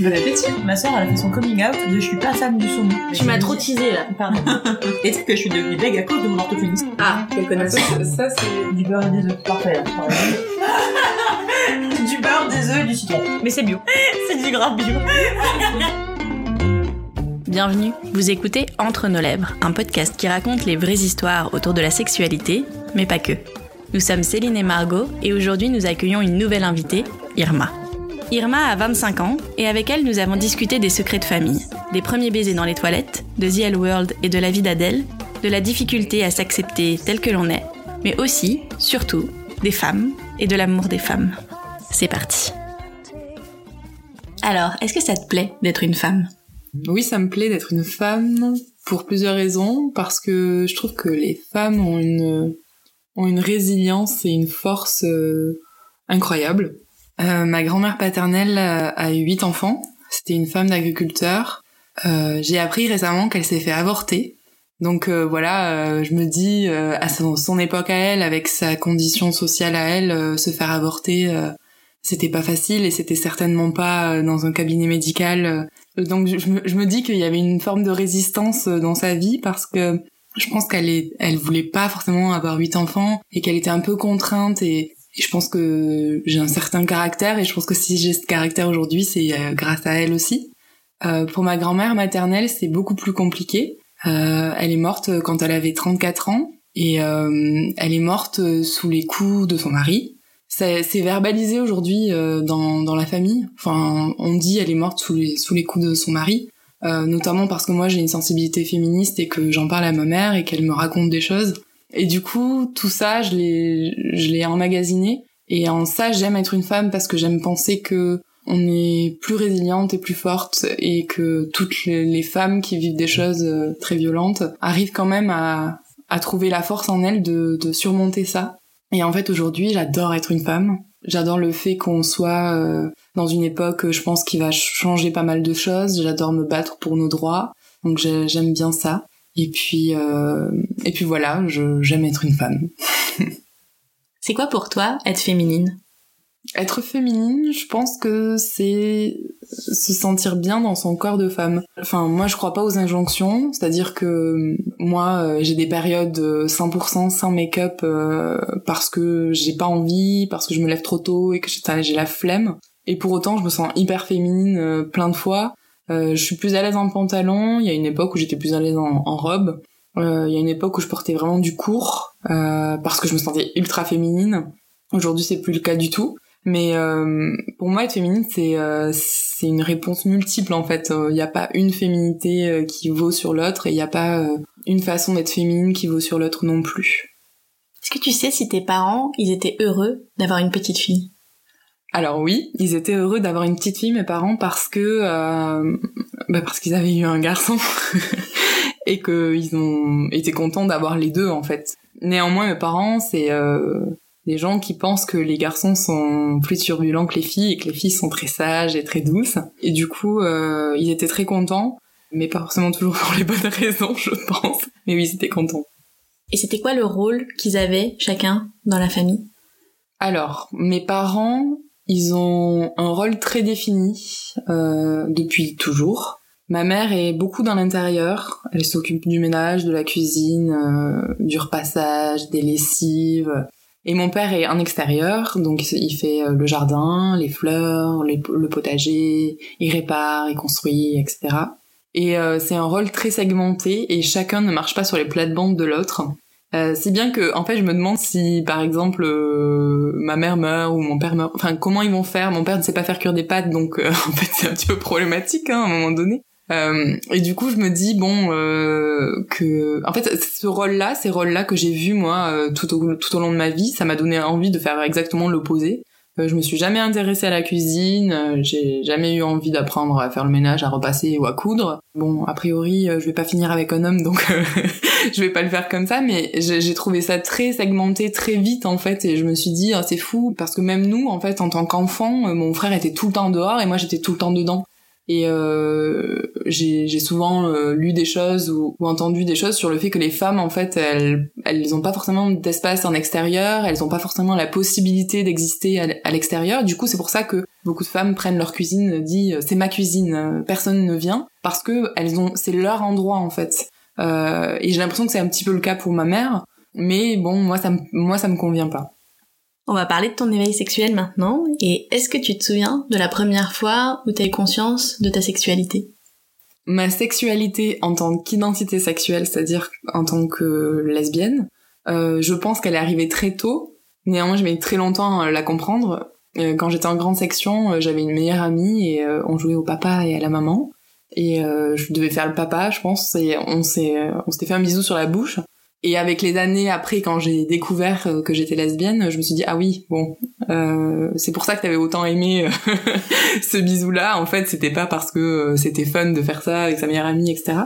Bon appétit. Ma soeur, elle a fait son coming out de je suis pas fan du saumon. Tu m'as trop teasé là. Pardon. Et c'est que je suis devenue bègue à cause de mon orthophoniste. Ah, quelle connasse. Ça, c'est du beurre et des œufs. Parfait. là. du beurre, des œufs et du citron. Mais c'est bio. c'est du grave bio. Bienvenue, vous écoutez Entre nos lèvres, un podcast qui raconte les vraies histoires autour de la sexualité, mais pas que. Nous sommes Céline et Margot et aujourd'hui nous accueillons une nouvelle invitée, Irma. Irma a 25 ans et avec elle nous avons discuté des secrets de famille, des premiers baisers dans les toilettes, de The L World et de la vie d'Adèle, de la difficulté à s'accepter tel que l'on est, mais aussi, surtout, des femmes et de l'amour des femmes. C'est parti. Alors, est-ce que ça te plaît d'être une femme? Oui, ça me plaît d'être une femme pour plusieurs raisons, parce que je trouve que les femmes ont une, ont une résilience et une force euh, incroyable. Euh, ma grand-mère paternelle a, a eu huit enfants. C'était une femme d'agriculteur. Euh, J'ai appris récemment qu'elle s'est fait avorter. Donc euh, voilà, euh, je me dis euh, à son, époque à elle, avec sa condition sociale à elle, euh, se faire avorter, euh, c'était pas facile et c'était certainement pas euh, dans un cabinet médical. Euh, Donc je, me, dis qu'il y avait une forme de résistance euh, dans sa vie parce que je pense qu'elle voulait pas forcément avoir huit enfants et qu'elle était un peu contrainte et, et je pense que j'ai un certain caractère et je pense que si j'ai ce caractère aujourd'hui, c'est euh, grâce à elle aussi. Euh, pour ma grand-mère maternelle, c'est beaucoup plus compliqué. Euh, elle est morte quand elle avait 34 ans et euh, elle est morte sous les coups de son mari. C'est verbalisé aujourd'hui euh, dans, dans la famille. Enfin, on dit elle est morte sous les, sous les coups de son mari. Euh, notamment parce que moi j'ai une sensibilité féministe et que j'en parle à ma mère et qu'elle me raconte des choses. Et du coup, tout ça, je l'ai, je l'ai emmagasiné. Et en ça, j'aime être une femme parce que j'aime penser que on est plus résiliente et plus forte et que toutes les, femmes qui vivent des choses euh, très violentes arrivent quand même à, à trouver la force en elles de, de surmonter ça. Et en fait, aujourd'hui, j'adore être une femme. J'adore le fait qu'on soit euh, dans une époque, je pense, qui va changer pas mal de choses. J'adore me battre pour nos droits. Donc j'ai- j'aime bien ça. Et puis, euh, et puis voilà, je- j'aime être une femme. C'est quoi pour toi être féminine? Être féminine, je pense que c'est se sentir bien dans son corps de femme. Enfin, moi, je crois pas aux injonctions, c'est-à-dire que moi, euh, j'ai des périodes euh, 100% sans make-up euh, parce que j'ai pas envie, parce que je me lève trop tôt et que j'ai j'ai la flemme. Et pour autant, je me sens hyper féminine euh, plein de fois. Euh, je suis plus à l'aise en pantalon. Il y a une époque où j'étais plus à l'aise en, robe. Euh, Il y a une époque où je portais vraiment du court euh, parce que je me sentais ultra féminine. Aujourd'hui, c'est plus le cas du tout. Mais pour moi, être féminine, c'est c'est une réponse multiple en fait. Il n'y a pas une féminité qui vaut sur l'autre et il n'y a pas une façon d'être féminine qui vaut sur l'autre non plus. Est-ce que tu sais si tes parents, ils étaient heureux d'avoir une petite fille? Alors oui, ils étaient heureux d'avoir une petite fille, mes parents, parce que euh, bah parce qu'ils avaient eu un garçon et qu'ils ont été contents d'avoir les deux en fait. Néanmoins, mes parents, c'est euh, des gens qui pensent que les garçons sont plus turbulents que les filles et que les filles sont très sages et très douces. Et du coup, euh, ils étaient très contents, mais pas forcément toujours pour les bonnes raisons, je pense. Mais oui, ils étaient contents. Et c'était quoi le rôle qu'ils avaient chacun dans la famille? Alors, mes parents, ils ont un rôle très défini euh, depuis toujours. Ma mère est beaucoup dans l'intérieur. Elle s'occupe du ménage, de la cuisine, euh, du repassage, des lessives. Et mon père est en extérieur, donc il fait euh, le jardin, les fleurs, le potager, il répare, il construit, etc. Et euh, c'est un rôle très segmenté et chacun ne marche pas sur les plates-bandes de l'autre. Euh, si bien que, en fait, je me demande si, par exemple, euh, ma mère meurt ou mon père meurt. Enfin, comment ils vont faire? Mon père ne sait pas faire cuire des pâtes, donc euh, en fait, c'est un petit peu problématique hein, à un moment donné. Euh, et du coup, je me dis bon euh, que, en fait, ce rôle-là, ces rôles-là que j'ai vus moi tout au tout au long de ma vie, ça m'a donné envie de faire exactement l'opposé. Euh, je me suis jamais intéressée à la cuisine, euh, j'ai jamais eu envie d'apprendre à faire le ménage, à repasser ou à coudre. Bon, a priori, euh, je vais pas finir avec un homme, donc je vais pas le faire comme ça, mais j'ai trouvé ça très segmenté très vite en fait, et je me suis dit ah, c'est fou parce que même nous en fait en tant qu'enfants, euh, mon frère était tout le temps dehors et moi j'étais tout le temps dedans. Et euh, j'ai souvent euh, lu des choses ou, entendu des choses sur le fait que les femmes, en fait, elles elles pas forcément d'espace en extérieur, elles ont pas forcément la possibilité d'exister à, l'extérieur. Du coup, c'est pour ça que beaucoup de femmes prennent leur cuisine, dit c'est ma cuisine, euh, personne ne vient, parce que elles ont c'est leur endroit en fait. Euh, et j'ai l'impression que c'est un petit peu le cas pour ma mère, mais bon, moi ça moi ça me convient pas. On va parler de ton éveil sexuel maintenant. Et est-ce que tu te souviens de la première fois où tu as eu conscience de ta sexualité? Ma sexualité en tant qu'identité sexuelle, c'est-à-dire en tant que lesbienne, euh, je pense qu'elle est arrivée très tôt. Néanmoins, j'ai mis très longtemps à la comprendre. Euh, quand j'étais en grande section, euh, j'avais une meilleure amie et euh, on jouait au papa et à la maman. Et euh, je devais faire le papa, je pense, et s'est, euh, on s'était fait un bisou sur la bouche. Et avec les années après, quand j'ai découvert euh, que j'étais lesbienne, je me suis dit ah oui, bon, euh, c'est pour ça que t'avais autant aimé euh, ce bisou-là. En fait, c'était pas parce que euh, c'était fun de faire ça avec sa meilleure amie, etc.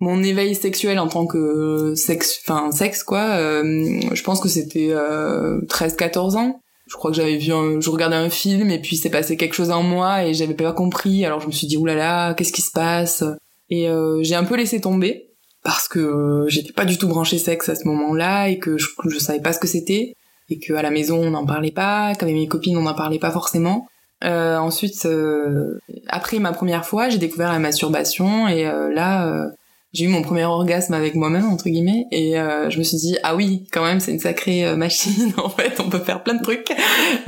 Mon éveil sexuel en tant que sexe, enfin sexe quoi, je pense que c'était euh, 13-14 ans. Je crois que j'avais vu, un, je regardais un film et puis c'est passé quelque chose en moi et j'avais pas compris. Alors je me suis dit oulala, qu'est-ce qui se passe? Et j'ai un peu laissé tomber parce que euh, j'étais pas du tout branchée sexe à ce moment-là et que je, je savais pas ce que c'était et que à la maison on n'en parlait pas, qu'avec mes copines on n'en parlait pas forcément. Euh, ensuite, euh, après ma première fois, j'ai découvert la masturbation et euh, là, euh, j'ai eu mon premier orgasme avec moi-même entre guillemets et euh, je me suis dit ah oui, quand même c'est une sacrée euh, machine. en fait, on peut faire plein de trucs.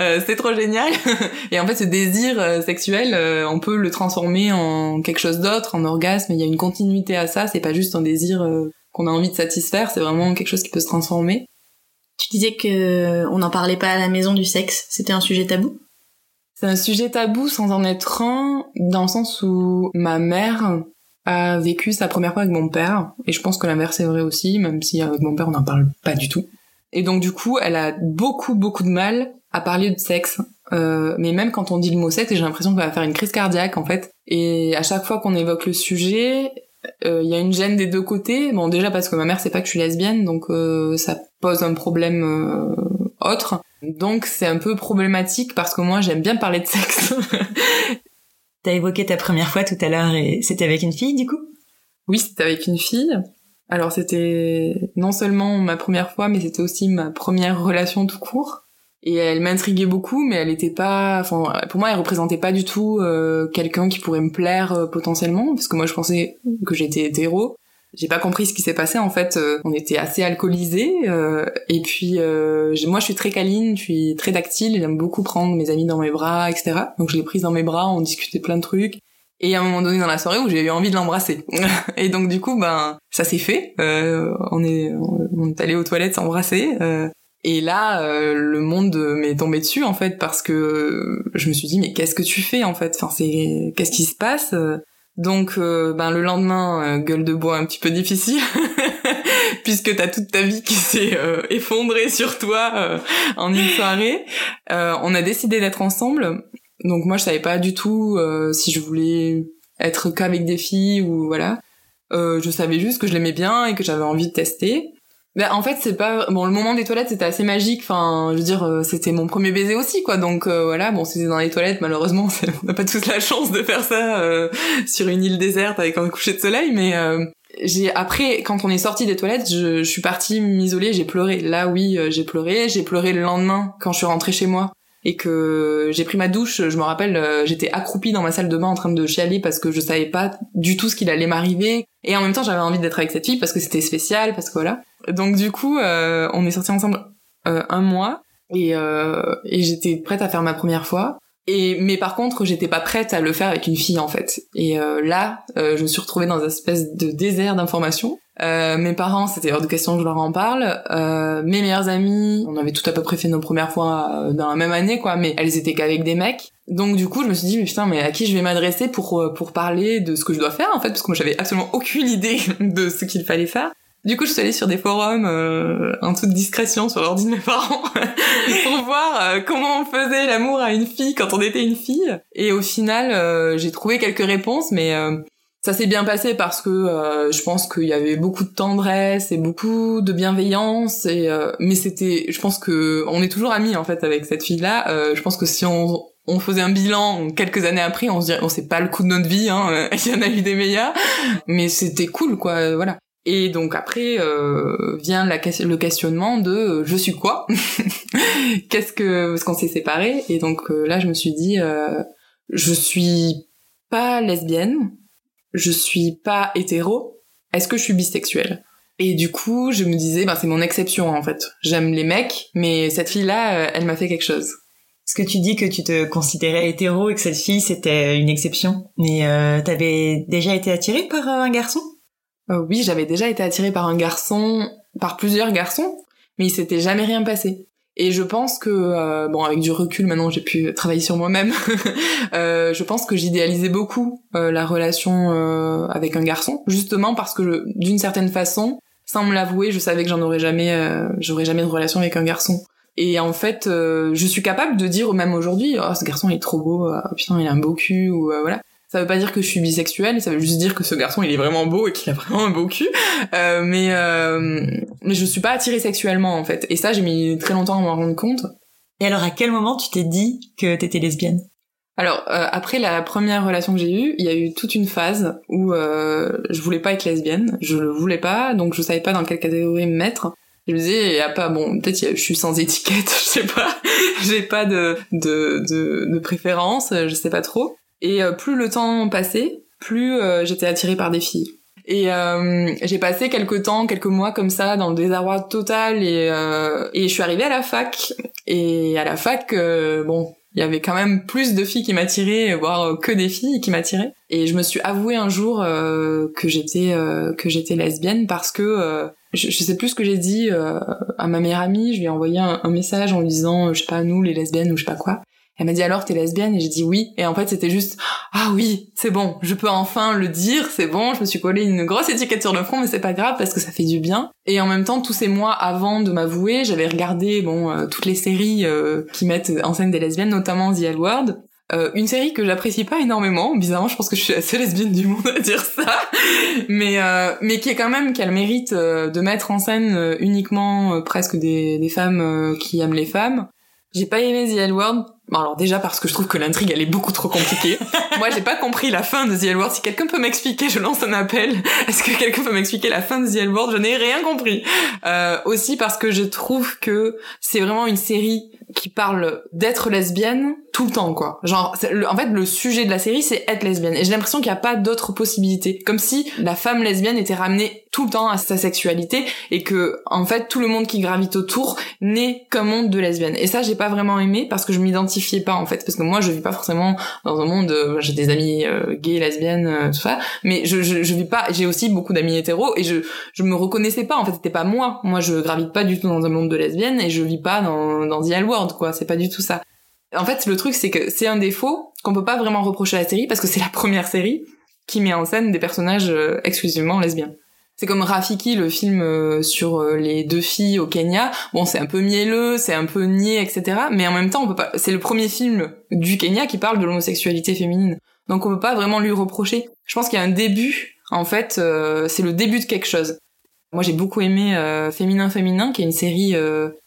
Euh, c'est trop génial. et en fait, ce désir euh, sexuel, euh, on peut le transformer en quelque chose d'autre, en orgasme. Il y a une continuité à ça. C'est pas juste un désir qu'on a envie de satisfaire. C'est vraiment quelque chose qui peut se transformer. Tu disais que on n'en parlait pas à la maison du sexe. C'était un sujet tabou? C'est un sujet tabou sans en être un, dans le sens où ma mère a vécu sa première fois avec mon père, et je pense que l'inverse est vrai aussi, même si avec mon père on n'en parle pas du tout. Et donc du coup, elle a beaucoup beaucoup de mal à parler de sexe. Euh, mais même quand on dit le mot sexe, j'ai l'impression qu'elle va faire une crise cardiaque en fait. Et à chaque fois qu'on évoque le sujet, euh, il y a une gêne des deux côtés. Bon déjà parce que ma mère sait pas que je suis lesbienne, donc euh, ça pose un problème euh, autre. Donc c'est un peu problématique parce que moi j'aime bien parler de sexe. T'as évoqué ta première fois tout à l'heure et c'était avec une fille du coup? Oui, c'était avec une fille. Alors c'était non seulement ma première fois, mais c'était aussi ma première relation tout court. Et elle m'intriguait beaucoup, mais elle était pas, enfin, pour moi, elle représentait pas du tout euh, quelqu'un qui pourrait me plaire euh, potentiellement, parce que moi, je pensais que j'étais hétéro. J'ai pas compris ce qui s'est passé. En fait, euh, on était assez alcoolisés. euh, et puis, euh, moi, je suis très câline, je suis très tactile. J'aime beaucoup prendre mes amis dans mes bras, etc. Donc, je l'ai prise dans mes bras, on discutait plein de trucs. Et a un moment donné dans la soirée où j'ai eu envie de l'embrasser. et donc, du coup, ben, ça s'est fait. Euh, on est, on est allé aux toilettes s'embrasser. euh, et là, euh, le monde m'est tombé dessus en fait parce que je me suis dit mais qu'est-ce que tu fais en fait? Enfin c'est qu'est-ce qui se passe? Donc euh, ben le lendemain, euh, gueule de bois un petit peu difficile puisque t'as toute ta vie qui s'est euh, effondrée sur toi en une soirée. On a décidé d'être ensemble. Donc moi je savais pas du tout si je voulais être qu'avec des filles ou voilà. Je savais juste que je l'aimais bien et que j'avais envie de tester. Ben, en fait, c'est pas bon. Le moment des toilettes, c'était assez magique. Enfin, je veux dire, euh, c'était mon premier baiser aussi, quoi. Donc euh, voilà. Bon, c'était dans les toilettes. Malheureusement, on n'a pas tous la chance de faire ça euh, sur une île déserte avec un coucher de soleil. Mais euh, j'ai après, quand on est sorti des toilettes, je, je suis partie m'isoler. J'ai pleuré. Là, oui, j'ai pleuré. J'ai pleuré le lendemain quand je suis rentrée chez moi et que j'ai pris ma douche. Je me rappelle, euh, j'étais accroupie dans ma salle de bain en train de chialer parce que je savais pas du tout ce qu'il allait m'arriver. Et en même temps, j'avais envie d'être avec cette fille parce que c'était spécial, parce que voilà. Donc du coup, euh, on est sortis ensemble euh, un mois et, euh, et j'étais prête à faire ma première fois. Et mais par contre, j'étais pas prête à le faire avec une fille en fait. Et là, je me suis retrouvée dans une espèce de désert d'informations. Euh, mes parents, c'était hors de question que je leur en parle. Euh, mes meilleures amies, on avait tout à peu près fait nos premières fois euh, dans la même année, quoi, mais elles étaient qu'avec des mecs. Donc du coup, je me suis dit, putain, mais à qui je vais m'adresser pour euh, pour parler de ce que je dois faire en fait, parce que moi j'avais absolument aucune idée de ce qu'il fallait faire. Du coup, je suis allée sur des forums euh, en toute discrétion sur l'ordi de mes parents pour voir comment on faisait l'amour à une fille quand on était une fille. Et au final, j'ai trouvé quelques réponses, mais ça s'est bien passé parce que euh, je pense qu'il y avait beaucoup de tendresse et beaucoup de bienveillance. Et euh, mais c'était, je pense que on est toujours amis en fait avec cette fille-là. Euh, je pense que si on on faisait un bilan quelques années après, on se dit, on sait pas le coup de notre vie, hein, il y en a eu des meilleurs, mais c'était cool, quoi, voilà. Et donc après euh, vient le questionnement de euh, je suis quoi? Qu'est-ce que parce qu'on s'est séparés et donc euh, là je me suis dit euh, je suis pas lesbienne, je suis pas hétéro, est-ce que je suis bisexuelle? Et du coup je me disais bah c'est mon exception en fait. J'aime les mecs mais cette fille là elle m'a fait quelque chose. Est-ce que tu dis que tu te considérais hétéro et que cette fille c'était une exception? Mais euh, t'avais déjà été attirée par un garçon? Euh, oui, j'avais déjà été attirée par un garçon, par plusieurs garçons, mais il s'était jamais rien passé. Et je pense que, euh, bon, avec du recul, maintenant j'ai pu travailler sur moi-même, euh, je pense que j'idéalisais beaucoup euh, la relation avec un garçon, justement parce que d'une certaine façon, sans me l'avouer, je savais que j'en aurais jamais, j'aurais jamais de relation avec un garçon. Et en fait, je suis capable de dire même aujourd'hui, oh ce garçon il est trop beau, oh, putain il a un beau cul, ou voilà. Ça veut pas dire que je suis bisexuelle, ça veut juste dire que ce garçon il est vraiment beau et qu'il a vraiment un beau cul. Euh, mais euh, mais je suis pas attirée sexuellement en fait. Et ça j'ai mis très longtemps à m'en rendre compte. Et alors à quel moment tu t'es dit que t'étais lesbienne? Alors euh, après la première relation que j'ai eue, il y a eu toute une phase où euh, je voulais pas être lesbienne, je le voulais pas, donc je savais pas dans quelle catégorie me mettre. Je me disais, il y a pas, bon, peut-être je suis sans étiquette, je sais pas, j'ai pas de, de, de, de préférence, je sais pas trop. Et euh, plus le temps passait, plus euh, j'étais attirée par des filles. Et euh, j'ai passé quelques temps, quelques mois comme ça dans le désarroi total et, euh, et je suis arrivée à la fac. Et à la fac, bon, il y avait quand même plus de filles qui m'attiraient, voire que des filles qui m'attiraient. Et je me suis avouée un jour que j'étais que j'étais lesbienne parce que je, je, sais plus ce que j'ai dit à ma meilleure amie. Je lui ai envoyé un, un, message en lui disant, je sais pas nous les lesbiennes ou je sais pas quoi. Elle m'a dit alors t'es lesbienne? Et j'ai dit oui. Et en fait c'était juste ah oui c'est bon je peux enfin le dire c'est bon je me suis collé une grosse étiquette sur le front mais c'est pas grave parce que ça fait du bien. Et en même temps tous ces mois avant de m'avouer j'avais regardé bon euh, toutes les séries euh, qui mettent en scène des lesbiennes notamment The L Word. Euh, une série que j'apprécie pas énormément. Bizarrement je pense que je suis la seule lesbienne du monde à dire ça. Mais euh, mais qui est quand même qui a le mérite de mettre en scène uniquement presque des, des femmes qui aiment les femmes. J'ai pas aimé The L Word Bon alors déjà parce que je trouve que l'intrigue elle est beaucoup trop compliquée. Moi j'ai pas compris la fin de The L Word. Si quelqu'un peut m'expliquer, je lance un appel. Est-ce que quelqu'un peut m'expliquer la fin de The L Word Je n'ai rien compris. Euh, aussi parce que je trouve que c'est vraiment une série qui parle d'être lesbienne tout le temps quoi. Genre en fait le sujet de la série c'est être lesbienne et j'ai l'impression qu'il n'y a pas d'autres possibilités. Comme si la femme lesbienne était ramenée tout le temps à sa sexualité et que en fait tout le monde qui gravite autour n'est qu'un monde de lesbiennes. Et ça j'ai pas vraiment aimé parce que je pas en fait parce que moi je vis pas forcément dans un monde euh, j'ai des amis euh, gays, lesbiennes euh, tout ça mais je, je, vis pas j'ai aussi beaucoup d'amis hétéros et je je me reconnaissais pas en fait c'était pas moi. Moi je gravite pas du tout dans un monde de lesbiennes et je vis pas dans dans The L World quoi, c'est pas du tout ça. En fait, le truc, c'est que c'est un défaut qu'on peut pas vraiment reprocher à la série parce que c'est la première série qui met en scène des personnages exclusivement lesbiens. C'est comme Rafiki, le film euh, sur euh, les deux filles au Kenya. Bon, c'est un peu mielleux, c'est un peu niais, etc. Mais en même temps, on peut pas. C'est le premier film du Kenya qui parle de l'homosexualité féminine. Donc, on peut pas vraiment lui reprocher. Je pense qu'il y a un début. En fait, c'est le début de quelque chose. Moi, j'ai beaucoup aimé Féminin Féminin, qui est une série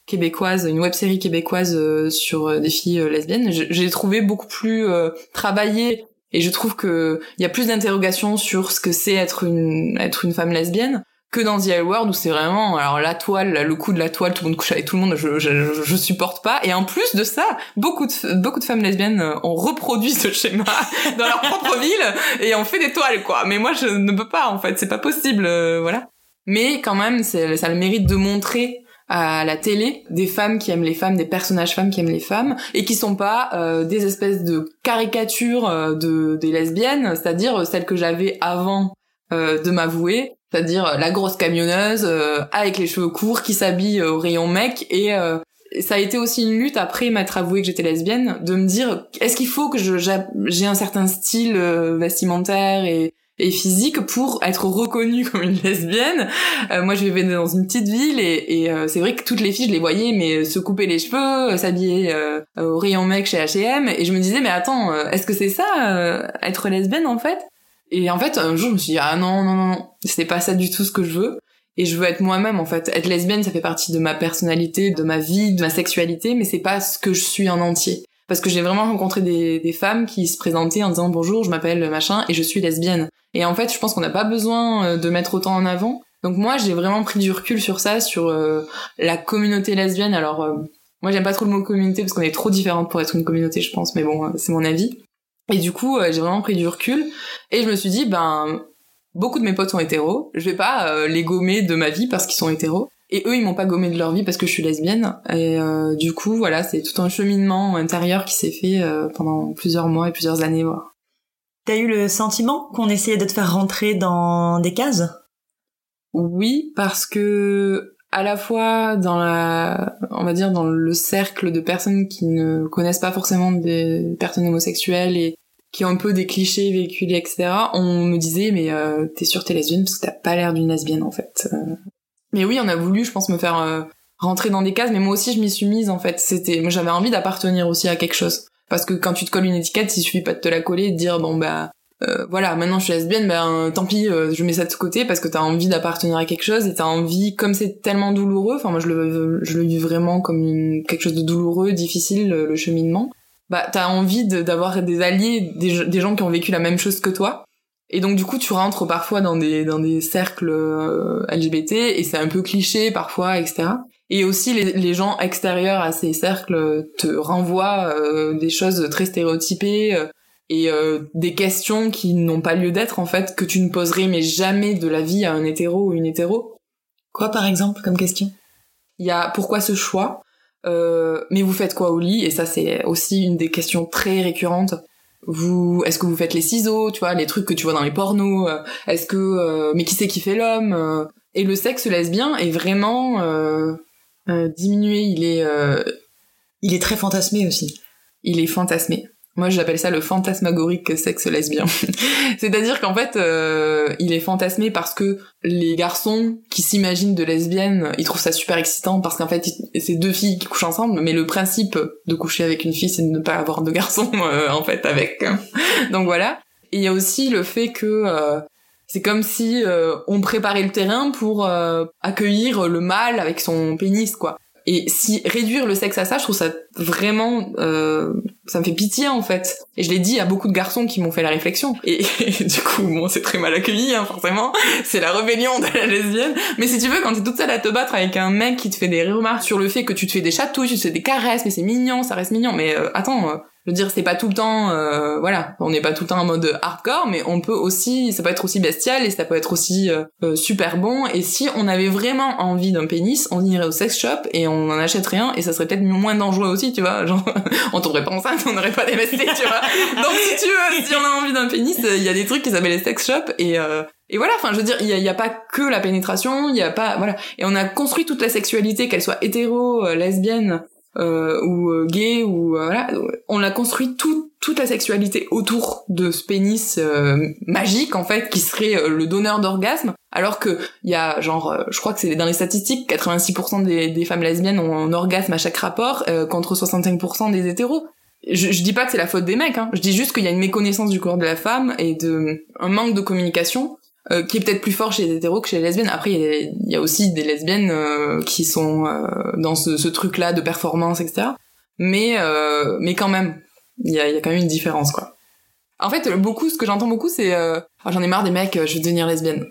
québécoise, une web série québécoise euh, sur euh, des filles euh, lesbiennes. J'ai trouvé beaucoup plus travaillé et je trouve que il y a plus d'interrogations sur ce que c'est être une être une femme lesbienne que dans The L World où c'est vraiment alors la toile le coup de la toile tout le monde couche avec tout le monde je, je, je supporte pas. Et en plus de ça beaucoup de beaucoup de femmes lesbiennes ont reproduit ce schéma dans leur propre ville et ont fait des toiles quoi. Mais moi je ne peux pas en fait. C'est pas possible voilà. Mais quand même ça a le mérite de montrer à la télé des femmes qui aiment les femmes, des personnages femmes qui aiment les femmes et qui sont pas euh, des espèces de caricatures euh, de des lesbiennes, c'est-à-dire celles que j'avais avant euh, de m'avouer, c'est-à-dire la grosse camionneuse avec les cheveux courts qui s'habille au rayon mec et ça a été aussi une lutte après m'être avoué que j'étais lesbienne de me dire est-ce qu'il faut que j'ai un certain style vestimentaire et et physique pour être reconnue comme une lesbienne. Euh, moi, je vivais dans une petite ville et, et euh, c'est vrai que toutes les filles, je les voyais, mais se couper les cheveux, euh, s'habiller au rayon mec chez H&M, et je me disais, mais attends, est-ce que c'est ça, être lesbienne en fait? Et en fait, un jour, je me suis dit, ah non, non, non, c'est pas ça du tout ce que je veux. Et je veux être moi-même en fait. Être lesbienne, ça fait partie de ma personnalité, de ma vie, de ma sexualité, mais c'est pas ce que je suis en entier. parce que j'ai vraiment rencontré des, des femmes qui se présentaient en disant bonjour, je m'appelle machin et je suis lesbienne. Et en fait, je pense qu'on n'a pas besoin euh, de mettre autant en avant. Donc moi, j'ai vraiment pris du recul sur ça, sur euh, la communauté lesbienne. Alors euh, moi, j'aime pas trop le mot communauté parce qu'on est trop différentes pour être une communauté, je pense. Mais bon, c'est mon avis. Et du coup, j'ai vraiment pris du recul et je me suis dit, ben beaucoup de mes potes sont hétéros. Je vais pas les gommer de ma vie parce qu'ils sont hétéros. Et eux, ils m'ont pas gommé de leur vie parce que je suis lesbienne. Et euh, du coup, voilà, c'est tout un cheminement intérieur qui s'est fait euh, pendant plusieurs mois et plusieurs années. Voilà. T'as eu le sentiment qu'on essayait de te faire rentrer dans des cases? Oui, parce que à la fois dans la, on va dire dans le cercle de personnes qui ne connaissent pas forcément des personnes homosexuelles et qui ont un peu des clichés véhiculés, etc. On me disait mais euh, t'es sûre t'es lesbienne parce que t'as pas l'air d'une lesbienne en fait. Mais oui, on a voulu, je pense, me faire euh, rentrer dans des cases, mais moi aussi je m'y suis mise en fait. C'était, j'avais envie d'appartenir aussi à quelque chose. Parce que quand tu te colles une étiquette, il suffit pas de te la coller et de dire bon bah euh, voilà, maintenant je suis lesbienne, ben tant pis, euh, je mets ça de côté parce que t'as envie d'appartenir à quelque chose et t'as envie, comme c'est tellement douloureux, enfin moi je le, je le vis vraiment comme une, quelque chose de douloureux, difficile, le, cheminement, bah t'as envie d'avoir des alliés, des, des gens qui ont vécu la même chose que toi et donc du coup tu rentres parfois dans des dans des cercles euh, LGBT et c'est un peu cliché parfois etc. Et aussi les, les gens extérieurs à ces cercles te renvoient euh, des choses très stéréotypées euh, et des questions qui n'ont pas lieu d'être en fait que tu ne poserais mais jamais de la vie à un hétéro ou une hétéro. Quoi par exemple comme question? Il y a pourquoi ce choix? Mais vous faites quoi au lit? Et ça c'est aussi une des questions très récurrentes. Vous est-ce que vous faites les ciseaux tu vois les trucs que tu vois dans les pornos? Euh, est-ce que euh, mais qui c'est qui fait l'homme? Euh, et le sexe lesbien est vraiment diminué il est il est très fantasmé aussi il est fantasmé moi, j'appelle ça le fantasmagorique sexe lesbien. C'est-à-dire qu'en fait, euh, il est fantasmé parce que les garçons qui s'imaginent de lesbiennes, ils trouvent ça super excitant parce qu'en fait, c'est deux filles qui couchent ensemble, mais le principe de coucher avec une fille, c'est de ne pas avoir de garçon, euh, en fait, avec. Donc voilà. Et il y a aussi le fait que euh, c'est comme si on préparait le terrain pour accueillir le mâle avec son pénis, quoi. Et si réduire le sexe à ça, je trouve ça vraiment, euh, ça me fait pitié en fait. Et je l'ai dit à beaucoup de garçons qui m'ont fait la réflexion. Et, du coup, bon, c'est très mal accueilli, hein, forcément. C'est la rébellion de la lesbienne. Mais si tu veux, quand t'es toute seule à te battre avec un mec qui te fait des remarques sur le fait que tu te fais des chatouilles, tu te fais des caresses, mais c'est mignon, ça reste mignon. Mais euh, attends, euh, je veux dire, c'est pas tout le temps, euh, voilà, on n'est pas tout le temps en mode hardcore, mais on peut aussi, ça peut être aussi bestial et ça peut être aussi euh, euh, super bon. Et si on avait vraiment envie d'un pénis, on irait au sex shop et on en achèterait un et ça serait peut-être moins dangereux aussi, tu vois. Genre, on tomberait pas enceinte, on n'aurait pas des tu vois. Donc si tu veux, si on a envie d'un pénis, il y a des trucs qui s'appellent les sex shops et et voilà, enfin, je veux dire, il a, y a, pas que la pénétration, il y a pas, voilà. Et on a construit toute la sexualité, qu'elle soit hétéro, lesbienne, euh, ou euh, gay ou euh, voilà. On a construit tout, toute la sexualité autour de ce pénis magique en fait qui serait le donneur d'orgasme. Alors que il y a genre je crois que c'est dans les statistiques 86% des, des, femmes lesbiennes ont un orgasme à chaque rapport contre 65% des hétéros. Je, je dis pas que c'est la faute des mecs hein. je dis juste qu'il y a une méconnaissance du corps de la femme et de un manque de communication euh, qui est peut-être plus fort chez les hétéros que chez les lesbiennes. Après, il y, a aussi des lesbiennes euh, qui sont euh, dans ce, ce truc-là de performance, etc. Mais mais quand même, il y a, y a quand même une différence, quoi. En fait, beaucoup, ce que j'entends beaucoup, c'est oh, j'en ai marre des mecs, je veux devenir lesbienne.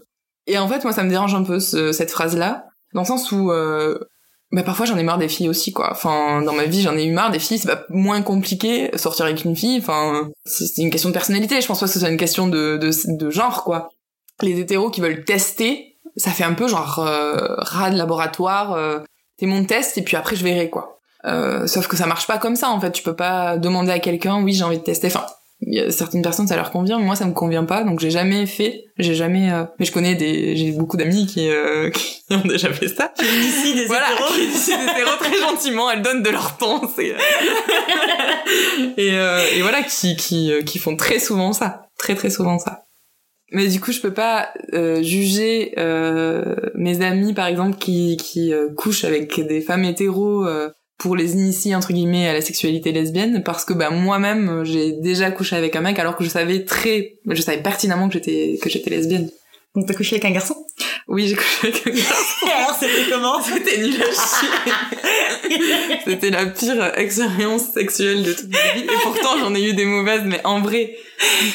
Et en fait, moi, ça me dérange un peu cette phrase-là, dans le sens où bah parfois j'en ai marre des filles aussi quoi. Enfin dans ma vie j'en ai eu marre des filles, c'est pas moins compliqué sortir avec une fille. Enfin c'est une question de personnalité. Je pense pas que ce soit une question de, de, de genre quoi les hétéros qui veulent tester, ça fait un peu genre euh, rat de laboratoire, euh, t'es mon test et puis après je verrai quoi. Euh, sauf que ça marche pas comme ça en fait, tu peux pas demander à quelqu'un oui j'ai envie de tester. Enfin, y a certaines personnes ça leur convient, moi ça me convient pas donc j'ai jamais fait, j'ai jamais. Euh, mais je connais des, j'ai beaucoup d'amis qui, euh, qui ont déjà fait ça. Ici des voilà, qui des hétéros très gentiment, elles donnent de leur temps, c'est. et, et voilà qui qui qui font très souvent ça, très très souvent ça. Mais du coup, je peux pas euh, juger euh, mes amis, par exemple, qui, qui euh, couchent avec des femmes hétéros euh, pour les initier entre guillemets à la sexualité lesbienne, parce que bah moi-même j'ai déjà couché avec un mec alors que je savais très, je savais pertinemment que j'étais que j'étais lesbienne. Donc t'as couché avec un garçon? Oui, j'ai couché avec un garçon. Et alors, c'était comment? C'était nul à chier. C'était la pire expérience sexuelle de toute ma vie. Et pourtant, j'en ai eu des mauvaises, mais en vrai,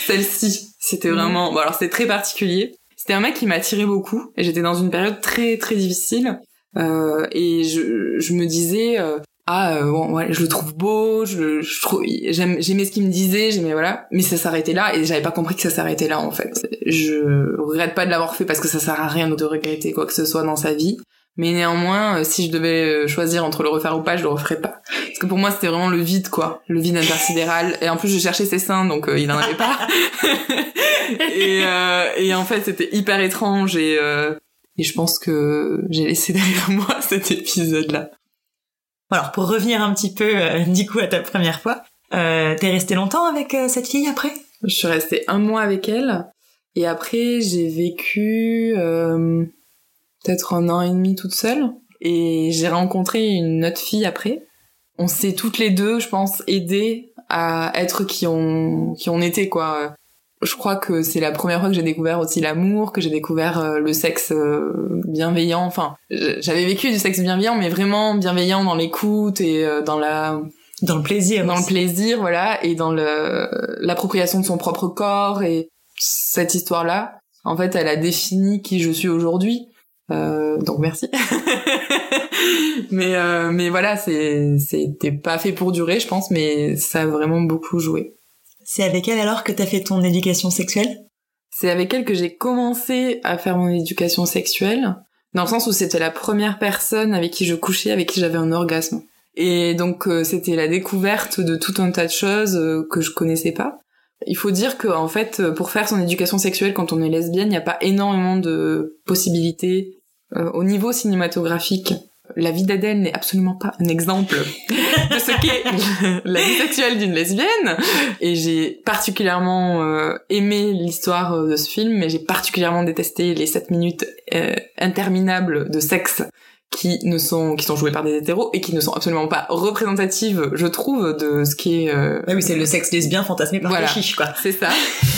celle-ci, c'était Mhm. vraiment... Bon, alors, c'est très particulier. C'était un mec qui m'attirait beaucoup, et j'étais dans une période très, très difficile. Euh, et je, je me disais... euh, ah euh, bon ouais, je le trouve beau je, je trouve j'aime j'aimais ce qu'il me disait j'aimais voilà mais ça s'arrêtait là et j'avais pas compris que ça s'arrêtait là en fait je regrette pas de l'avoir fait parce que ça sert à rien de regretter quoi que ce soit dans sa vie mais néanmoins euh, si je devais euh, choisir entre le refaire ou pas je le referais pas. Parce que pour moi c'était vraiment le vide quoi. Le vide intersidéral. Et en plus je cherchais ses seins donc euh, il en avait pas. Et euh, et en fait c'était hyper étrange. Et euh, et je pense que j'ai laissé derrière moi cet épisode là Bon, Alors, pour revenir un petit peu, du coup, à ta première fois, euh, t'es resté longtemps avec cette fille après? Je suis restée un mois avec elle. Et après j'ai vécu euh, peut-être un an et demi toute seule et j'ai rencontré une autre fille après. On s'est toutes les deux, je pense, aidées à être qui on qui on était quoi. Je crois que c'est la première fois que j'ai découvert aussi l'amour, que j'ai découvert euh, le sexe euh, bienveillant. Enfin, j'avais vécu du sexe bienveillant, mais vraiment bienveillant dans l'écoute et euh, dans la Dans le plaisir. dans le plaisir, voilà, et dans le l'appropriation de son propre corps et cette histoire-là, en fait, elle a défini qui je suis aujourd'hui. Euh, donc merci. mais euh, mais voilà, c'est c'était pas fait pour durer, je pense, mais ça a vraiment beaucoup joué. C'est avec elle alors que t'as fait ton éducation sexuelle? C'est avec elle que j'ai commencé à faire mon éducation sexuelle, dans le sens où c'était la première personne avec qui je couchais, avec qui j'avais un orgasme. Et donc euh, c'était la découverte de tout un tas de choses euh, que je connaissais pas. Il faut dire que en fait, euh, pour faire son éducation sexuelle quand on est lesbienne, il n'y a pas énormément de possibilités Euh, au niveau cinématographique. La vie d'Adèle n'est absolument pas un exemple de ce qu'est la vie sexuelle d'une lesbienne. Et j'ai particulièrement euh, aimé l'histoire euh, de ce film, mais j'ai particulièrement détesté les 7 minutes interminables de sexe qui ne sont qui sont jouées par des hétéros et qui ne sont absolument pas représentatives, je trouve, de ce qui est euh, Ah oui, c'est le sexe lesbien fantasmé par Voilà. chiche, quoi. c'est ça.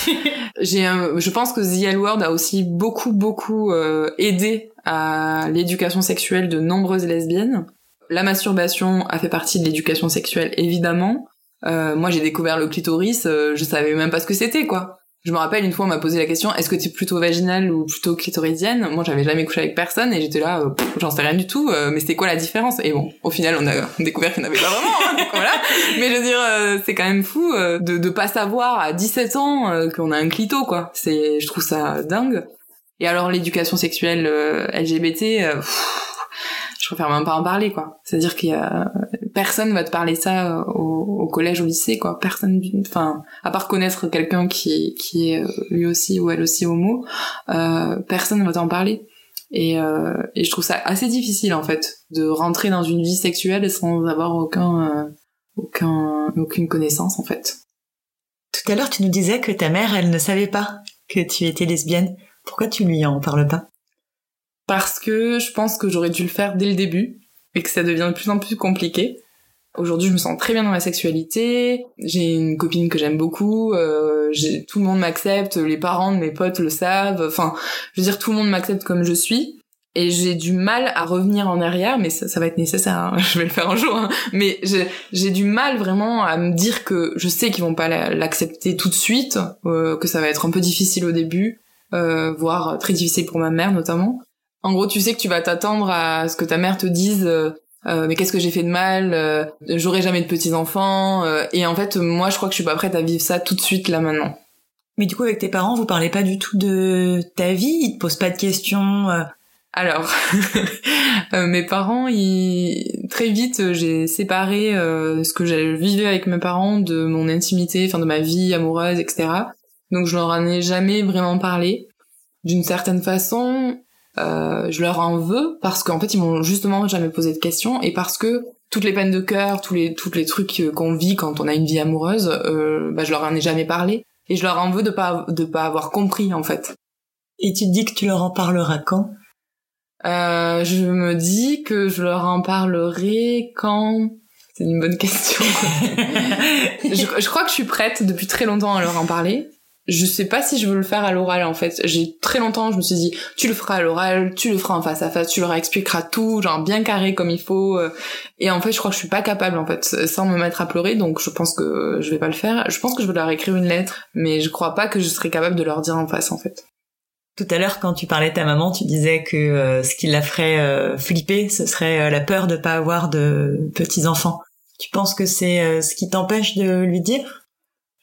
J'ai, un- je pense que The L Word a aussi beaucoup, beaucoup euh, aidé à l'éducation sexuelle de nombreuses lesbiennes. La masturbation a fait partie de l'éducation sexuelle, évidemment. Euh, moi, j'ai découvert le clitoris, euh, je savais même pas ce que c'était, quoi. Je me rappelle, une fois, on m'a posé la question, est-ce que tu es plutôt vaginale ou plutôt clitoridienne? Moi, j'avais jamais couché avec personne et j'étais là, euh, j'en sais rien du tout, euh, mais c'était quoi la différence? Et bon, au final, on a découvert qu'il n'y en avait pas vraiment, hein, donc voilà. Mais je veux dire, euh, c'est quand même fou de, de pas savoir à 17 ans qu'on a un clito, quoi. C'est, je trouve ça dingue. Et alors, l'éducation sexuelle LGBT, pff, je préfère même pas en parler, quoi. C'est-à-dire qu'il y a personne va te parler ça euh, au, collège, au lycée, quoi. Personne, enfin, à part connaître quelqu'un qui qui est euh, lui aussi ou elle aussi homo, euh, personne va t'en parler. Et, euh, et je trouve ça assez difficile en fait de rentrer dans une vie sexuelle sans avoir aucun euh, aucun aucune connaissance en fait. Tout à l'heure, tu nous disais que ta mère, elle ne savait pas que tu étais lesbienne. Pourquoi tu lui en parles pas? Parce que je pense que j'aurais dû le faire dès le début et que ça devient de plus en plus compliqué. Aujourd'hui, je me sens très bien dans ma sexualité. J'ai une copine que j'aime beaucoup. Euh, tout le monde m'accepte. Les parents de mes potes le savent. Enfin, je veux dire, tout le monde m'accepte comme je suis. Et j'ai du mal à revenir en arrière, mais ça, ça va être nécessaire. hein. Je vais le faire un jour. hein. Mais j'ai du mal vraiment à me dire que je sais qu'ils vont pas la- l'accepter tout de suite, euh, que ça va être un peu difficile au début, euh, voire très difficile pour ma mère notamment. En gros, tu sais que tu vas t'attendre à ce que ta mère te dise. euh, euh, mais qu'est-ce que j'ai fait de mal euh, J'aurai jamais de petits enfants. euh, et en fait, moi, je crois que je suis pas prête à vivre ça tout de suite là maintenant. Mais du coup, avec tes parents, vous parlez pas du tout de ta vie Ils te posent pas de questions euh, Alors, euh, mes parents, ils... très vite, j'ai séparé euh, ce que je vivais avec mes parents de mon intimité, enfin de ma vie amoureuse, etc. Donc je leur en ai jamais vraiment parlé. D'une certaine façon, euh, je leur en veux parce qu'en fait ils m'ont justement jamais posé de questions et parce que toutes les peines de cœur, tous les tous les trucs euh, qu'on vit quand on a une vie amoureuse, euh, bah, je leur en ai jamais parlé et je leur en veux de pas de pas avoir compris en fait. Et tu te dis que tu leur en parleras quand? Euh, je me dis que je leur en parlerai quand? C'est une bonne question. je, je crois que je suis prête depuis très longtemps à leur en parler. Je sais pas si je veux le faire à l'oral en fait. J'ai très longtemps, je me suis dit, tu le feras à l'oral, tu le feras en face à face, tu leur expliqueras tout, genre bien carré comme il faut. euh. Et en fait, je crois que je suis pas capable en fait, sans me mettre à pleurer, donc je pense que je vais pas le faire. Je pense que je vais leur écrire une lettre, mais je crois pas que je serai capable de leur dire en face en fait. Tout à l'heure, quand tu parlais de ta maman, tu disais que euh, ce qui la ferait euh, flipper, ce serait la peur de pas avoir de petits enfants. Tu penses que c'est ce qui t'empêche de lui dire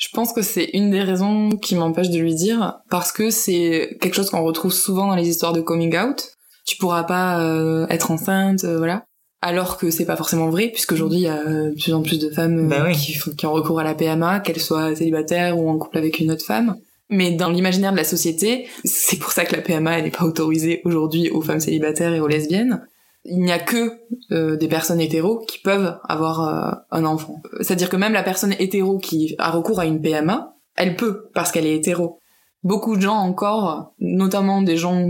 Je pense que c'est une des raisons qui m'empêche de lui dire, parce que c'est quelque chose qu'on retrouve souvent dans les histoires de coming out. Tu pourras pas euh, être enceinte, euh, voilà. Alors que c'est pas forcément vrai, puisqu'aujourd'hui il y a euh, de plus en plus de femmes euh, Bah oui. qui, font- qui ont recours à la PMA, qu'elles soient célibataires ou en couple avec une autre femme. Mais dans l'imaginaire de la société, c'est pour ça que la PMA elle n'est pas autorisée aujourd'hui aux femmes célibataires et aux lesbiennes. Il n'y a que euh, des personnes hétéros qui peuvent avoir euh, un enfant. C'est-à-dire que même la personne hétéro qui a recours à une PMA, elle peut parce qu'elle est hétéro. Beaucoup de gens encore, notamment des gens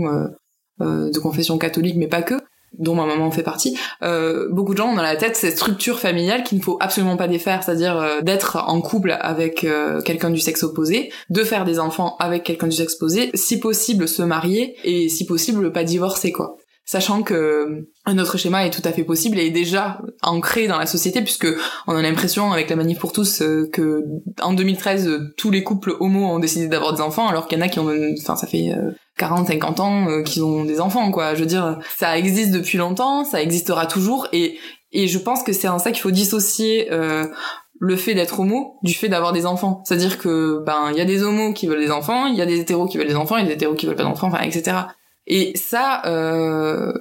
euh, de confession catholique, mais pas que, dont ma maman fait partie, euh, beaucoup de gens ont dans la tête cette structure familiale qu'il ne faut absolument pas défaire, c'est-à-dire d'être en couple avec quelqu'un du sexe opposé, de faire des enfants avec quelqu'un du sexe opposé, si possible se marier et si possible pas divorcer quoi. Sachant que euh, autre schéma est tout à fait possible et est déjà ancré dans la société puisque on a l'impression avec la manif pour tous euh, que en 2013 euh, tous les couples homo ont décidé d'avoir des enfants alors qu'il y en a qui ont enfin ça fait euh, 40 50 ans qu'ils ont des enfants quoi. Je veux dire ça existe depuis longtemps, ça existera toujours et et je pense que c'est en ça qu'il faut dissocier le fait d'être homo du fait d'avoir des enfants. C'est-à-dire que ben il y a des homos qui veulent des enfants, il y a des hétéros qui veulent des enfants, il y a des hétéros qui veulent pas d'enfants, enfin etc. Et ça, euh,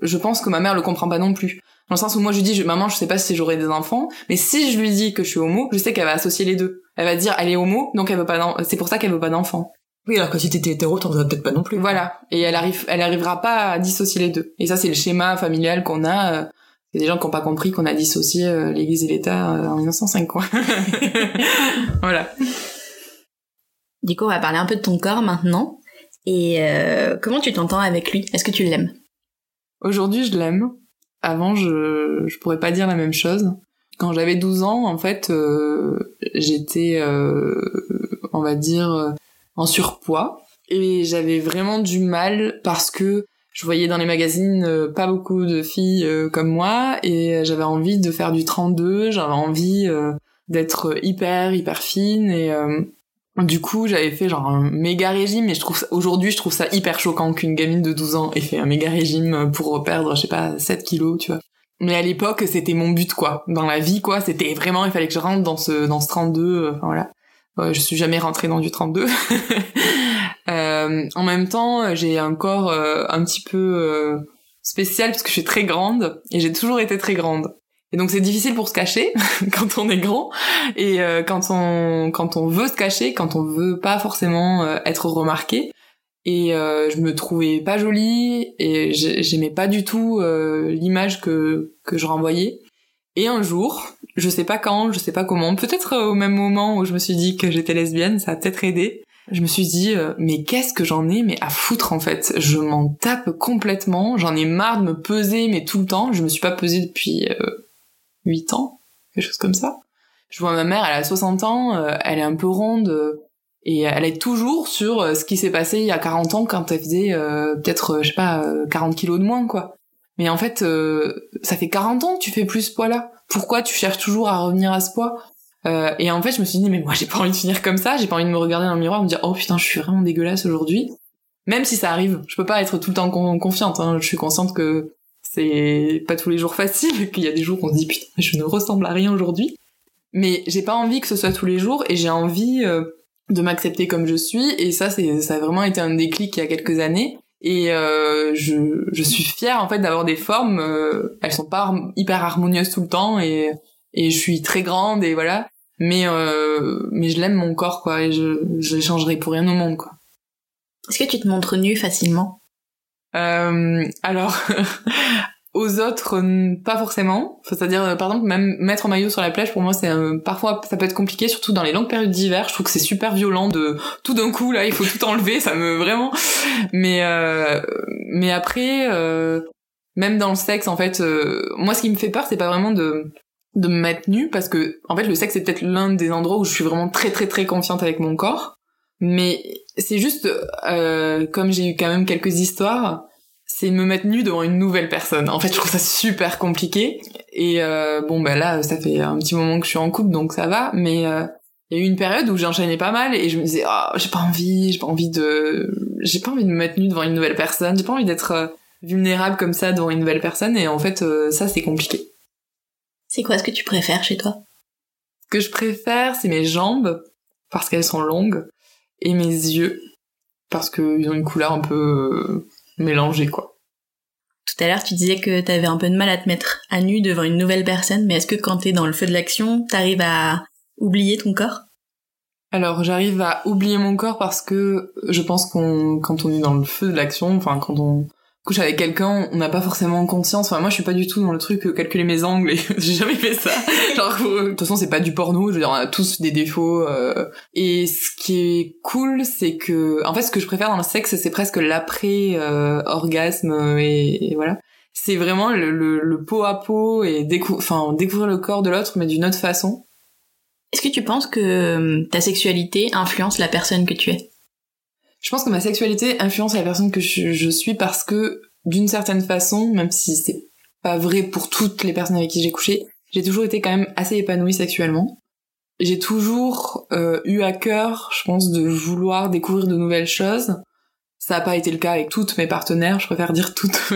je pense que ma mère le comprend pas non plus. Dans le sens où moi je lui dis, je, maman, je sais pas si j'aurai des enfants, mais si je lui dis que je suis homo, je sais qu'elle va associer les deux. Elle va dire, elle est homo, donc elle veut pas, c'est pour ça qu'elle veut pas d'enfants. Oui, alors que si t'étais hétéro, t'en voudrais peut-être pas non plus. Voilà. Et elle arrive, elle arrivera pas à dissocier les deux. Et ça, c'est le schéma familial qu'on a. euh, C'est des gens qui ont pas compris qu'on a dissocié euh, l'Église et l'État euh, en 1905, quoi. voilà. Du coup, on va parler un peu de ton corps maintenant. Et euh, comment tu t'entends avec lui? Est-ce que tu l'aimes? Aujourd'hui, je l'aime. Avant, je je pourrais pas dire la même chose. Quand j'avais 12 ans, en fait, euh, j'étais, euh, on va dire, en surpoids. Et j'avais vraiment du mal parce que je voyais dans les magazines euh, pas beaucoup de filles euh, comme moi et j'avais envie de faire du 32, j'avais envie d'être hyper, hyper fine et... euh, du coup, j'avais fait genre un méga régime et je trouve aujourd'hui, je trouve ça hyper choquant qu'une gamine de 12 ans ait fait un méga régime pour perdre, je sais pas, 7 kilos, tu vois. Mais à l'époque, c'était mon but, quoi. Dans la vie, quoi, c'était vraiment, il fallait que je rentre dans ce, dans ce 32, euh, enfin voilà. Ouais, je suis jamais rentrée dans du 32. Euh, en même temps, j'ai un corps euh, un petit peu euh, spécial parce que je suis très grande et j'ai toujours été très grande. Et donc c'est difficile pour se cacher quand on est grand et euh, quand on quand on veut se cacher, quand on veut pas forcément euh, être remarqué. Et euh, je me trouvais pas jolie et j'ai- j'aimais pas du tout euh, l'image que que je renvoyais. Et un jour, je sais pas quand, je sais pas comment, peut-être au même moment où je me suis dit que j'étais lesbienne, ça a peut-être aidé. Je me suis dit euh, mais qu'est-ce que j'en ai mais à foutre en fait, je m'en tape complètement, j'en ai marre de me peser mais tout le temps, je me suis pas pesée depuis euh, 8 ans, quelque chose comme ça. Je vois ma mère, elle a 60 ans, euh, elle est un peu ronde euh, et elle est toujours sur euh, ce qui s'est passé il y a 40 ans quand elle faisait euh, peut-être je sais pas euh, 40 kilos de moins quoi. Mais en fait euh, ça fait 40 ans que tu fais plus ce poids là. Pourquoi tu cherches toujours à revenir à ce poids? Euh, et en fait, je me suis dit, mais moi, j'ai pas envie de finir comme ça, j'ai pas envie de me regarder dans le miroir et me dire, oh putain, je suis vraiment dégueulasse aujourd'hui. Même si ça arrive, je peux pas être tout le temps con- confiante, hein. je suis consciente que c'est pas tous les jours facile, qu'il y a des jours où on se dit, putain, je ne ressemble à rien aujourd'hui. Mais j'ai pas envie que ce soit tous les jours et j'ai envie euh, de m'accepter comme je suis et ça, c'est, ça a vraiment été un déclic il y a quelques années. Et euh, je, je suis fière en fait d'avoir des formes, euh, elles sont pas hyper harmonieuses tout le temps et et je suis très grande et voilà mais euh, mais je l'aime mon corps quoi et je je l'échangerai pour rien au monde quoi Est-ce que tu te montres nu facilement? Alors aux autres n- pas forcément. C'est-à-dire euh, par exemple même mettre un maillot sur la plage pour moi c'est euh, parfois ça peut être compliqué surtout dans les longues périodes d'hiver. Je trouve que c'est super violent de tout d'un coup là il faut tout enlever. Ça me vraiment. Mais euh, mais après euh, même dans le sexe en fait euh, moi ce qui me fait peur c'est pas vraiment de de me mettre nue parce que en fait le sexe c'est peut-être l'un des endroits où je suis vraiment très très très confiante avec mon corps. Mais c'est juste, euh, comme j'ai eu quand même quelques histoires, c'est me mettre nu devant une nouvelle personne. En fait, je trouve ça super compliqué. Et euh, bon, bah là, ça fait un petit moment que je suis en couple, donc ça va. Mais euh, il y a eu une période où j'enchaînais pas mal et je me disais, oh, j'ai pas envie, j'ai pas envie de, j'ai pas envie de me mettre nu devant une nouvelle personne, j'ai pas envie d'être vulnérable comme ça devant une nouvelle personne. Et en fait, ça, c'est compliqué. C'est quoi ce que tu préfères chez toi? Ce que je préfère, c'est mes jambes parce qu'elles sont longues et mes yeux parce qu'ils ont une couleur un peu euh, mélangée, quoi. Tout à l'heure, tu disais que t'avais un peu de mal à te mettre à nu devant une nouvelle personne, mais est-ce que quand t'es dans le feu de l'action, t'arrives à oublier ton corps? Alors j'arrive à oublier mon corps parce que je pense qu'on quand on est dans le feu de l'action, enfin quand on couche avec quelqu'un, on n'a pas forcément conscience. Enfin moi je suis pas du tout dans le truc euh, calculer mes angles et j'ai jamais fait ça. Genre euh, de toute façon c'est pas du porno, je veux dire on a tous des défauts. euh, Et ce qui est cool c'est que en fait ce que je préfère dans le sexe c'est presque l'après euh, orgasme et, et voilà. C'est vraiment le, le, le pot à pot et décou enfin découvrir le corps de l'autre mais d'une autre façon. Est-ce que tu penses que euh, ta sexualité influence la personne que tu es? Je pense que ma sexualité influence la personne que je, suis parce que, d'une certaine façon, même si c'est pas vrai pour toutes les personnes avec qui j'ai couché, j'ai toujours été quand même assez épanouie sexuellement. J'ai toujours euh, eu à cœur, je pense, de vouloir découvrir de nouvelles choses. Ça n'a pas été le cas avec toutes mes partenaires, je préfère dire toutes.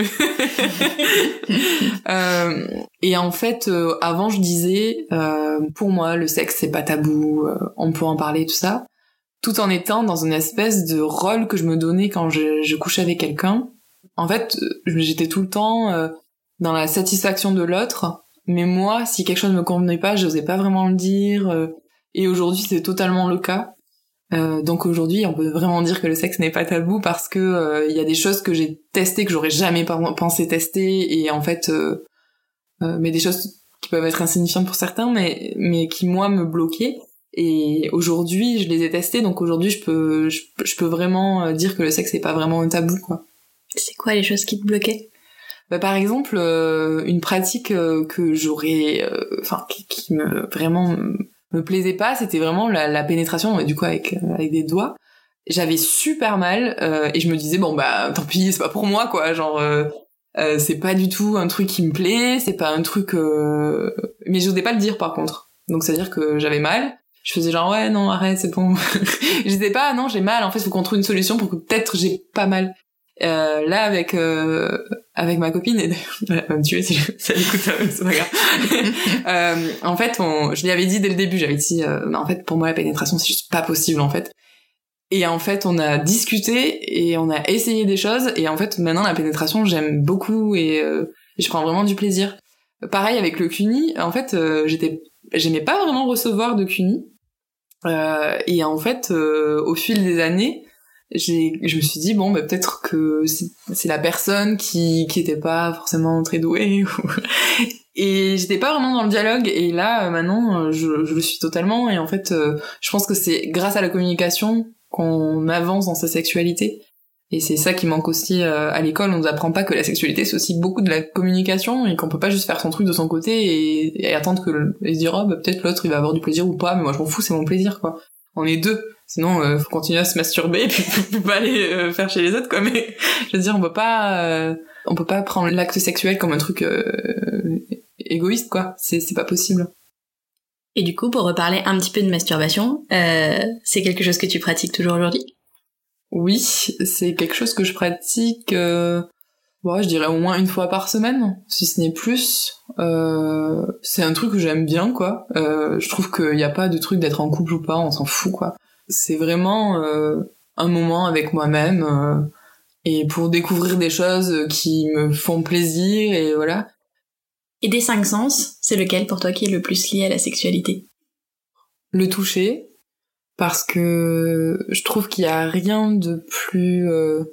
Euh, et en fait, euh, avant, je disais, pour moi, le sexe, c'est pas tabou, on peut en parler, tout ça tout en étant dans une espèce de rôle que je me donnais quand je, je couchais avec quelqu'un. En fait, euh, j'étais tout le temps euh, dans la satisfaction de l'autre, mais moi, si quelque chose ne me convenait pas, j'osais pas vraiment le dire. euh, et aujourd'hui, c'est totalement le cas. Donc aujourd'hui, on peut vraiment dire que le sexe n'est pas tabou parce que il y a des choses que j'ai testées que j'aurais jamais pen- pensé tester et en fait, euh, mais des choses qui peuvent être insignifiantes pour certains, mais mais qui moi me bloquaient. Et aujourd'hui, je les ai testées, donc aujourd'hui, je peux, je, peux- je peux vraiment euh, dire que le sexe n'est pas vraiment un tabou, quoi. C'est quoi les choses qui te bloquaient? Bah, par exemple, euh, une pratique euh, que j'aurais, euh, enfin, qui, qui me vraiment me- plaisait pas, c'était vraiment la, la pénétration, du coup avec avec des doigts. J'avais super mal et je me disais bon bah tant pis, c'est pas pour moi quoi, genre. c'est pas du tout un truc qui me plaît, c'est pas un truc... Mais j'osais pas le dire par contre. Donc c'est à dire que j'avais mal, je faisais genre ouais non arrête c'est bon. Je disais pas non j'ai mal. En fait faut qu'on trouve une solution pour que peut-être j'ai pas mal. Euh, là avec euh, avec ma copine et elle va me tuer si elle écoute ça c'est pas grave. Euh, en fait on, je lui avais dit dès le début j'avais dit euh, bah, en fait pour moi la pénétration c'est juste pas possible en fait. Et en fait on a discuté et on a essayé des choses. Et en fait maintenant la pénétration j'aime beaucoup et, euh, je prends vraiment du plaisir. Pareil avec le cuni en fait euh, j'étais j'aimais pas vraiment recevoir de cuni euh, et en fait, euh, au fil des années, je me suis dit bon, bah, peut-être que c'est, la personne qui qui était pas forcément très douée. ou- et j'étais pas vraiment dans le dialogue. Et là, euh, maintenant, je, je le suis totalement. Et en fait, euh, je pense que c'est grâce à la communication qu'on avance dans sa sexualité. Et c'est ça qui manque aussi euh, à l'école. On nous apprend pas que la sexualité c'est aussi beaucoup de la communication et qu'on peut pas juste faire son truc de son côté et, et attendre que le, et se dire oh bah peut-être l'autre il va avoir du plaisir ou pas, mais moi je m'en fous, c'est mon plaisir quoi. On est deux. Sinon euh, faut continuer à se masturber et puis faut pas aller euh, faire chez les autres quoi. Mais je veux dire on peut pas euh, on peut pas prendre l'acte sexuel comme un truc euh, égoïste quoi. C'est c'est pas possible. Et du coup, pour reparler un petit peu de masturbation, euh, c'est quelque chose que tu pratiques toujours aujourd'hui? Oui, c'est quelque chose que je pratique, euh, bon, je dirais au moins une fois par semaine, si ce n'est plus. Euh, c'est un truc que j'aime bien, quoi. Euh, je trouve qu'il n'y a pas de truc d'être en couple ou pas, on s'en fout, quoi. C'est vraiment euh, un moment avec moi-même euh, et pour découvrir des choses qui me font plaisir et voilà. Et des cinq sens, c'est lequel pour toi qui est le plus lié à la sexualité? Le toucher parce que je trouve qu'il y a rien de plus euh,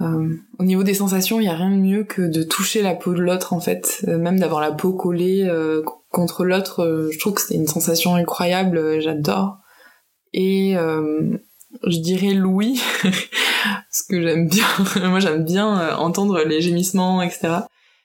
euh, au niveau des sensations il y a rien de mieux que de toucher la peau de l'autre en fait. Euh, même d'avoir la peau collée euh, contre l'autre euh, je trouve que c'est une sensation incroyable j'adore. Et je dirais Louis parce que j'aime bien moi j'aime bien entendre les gémissements etc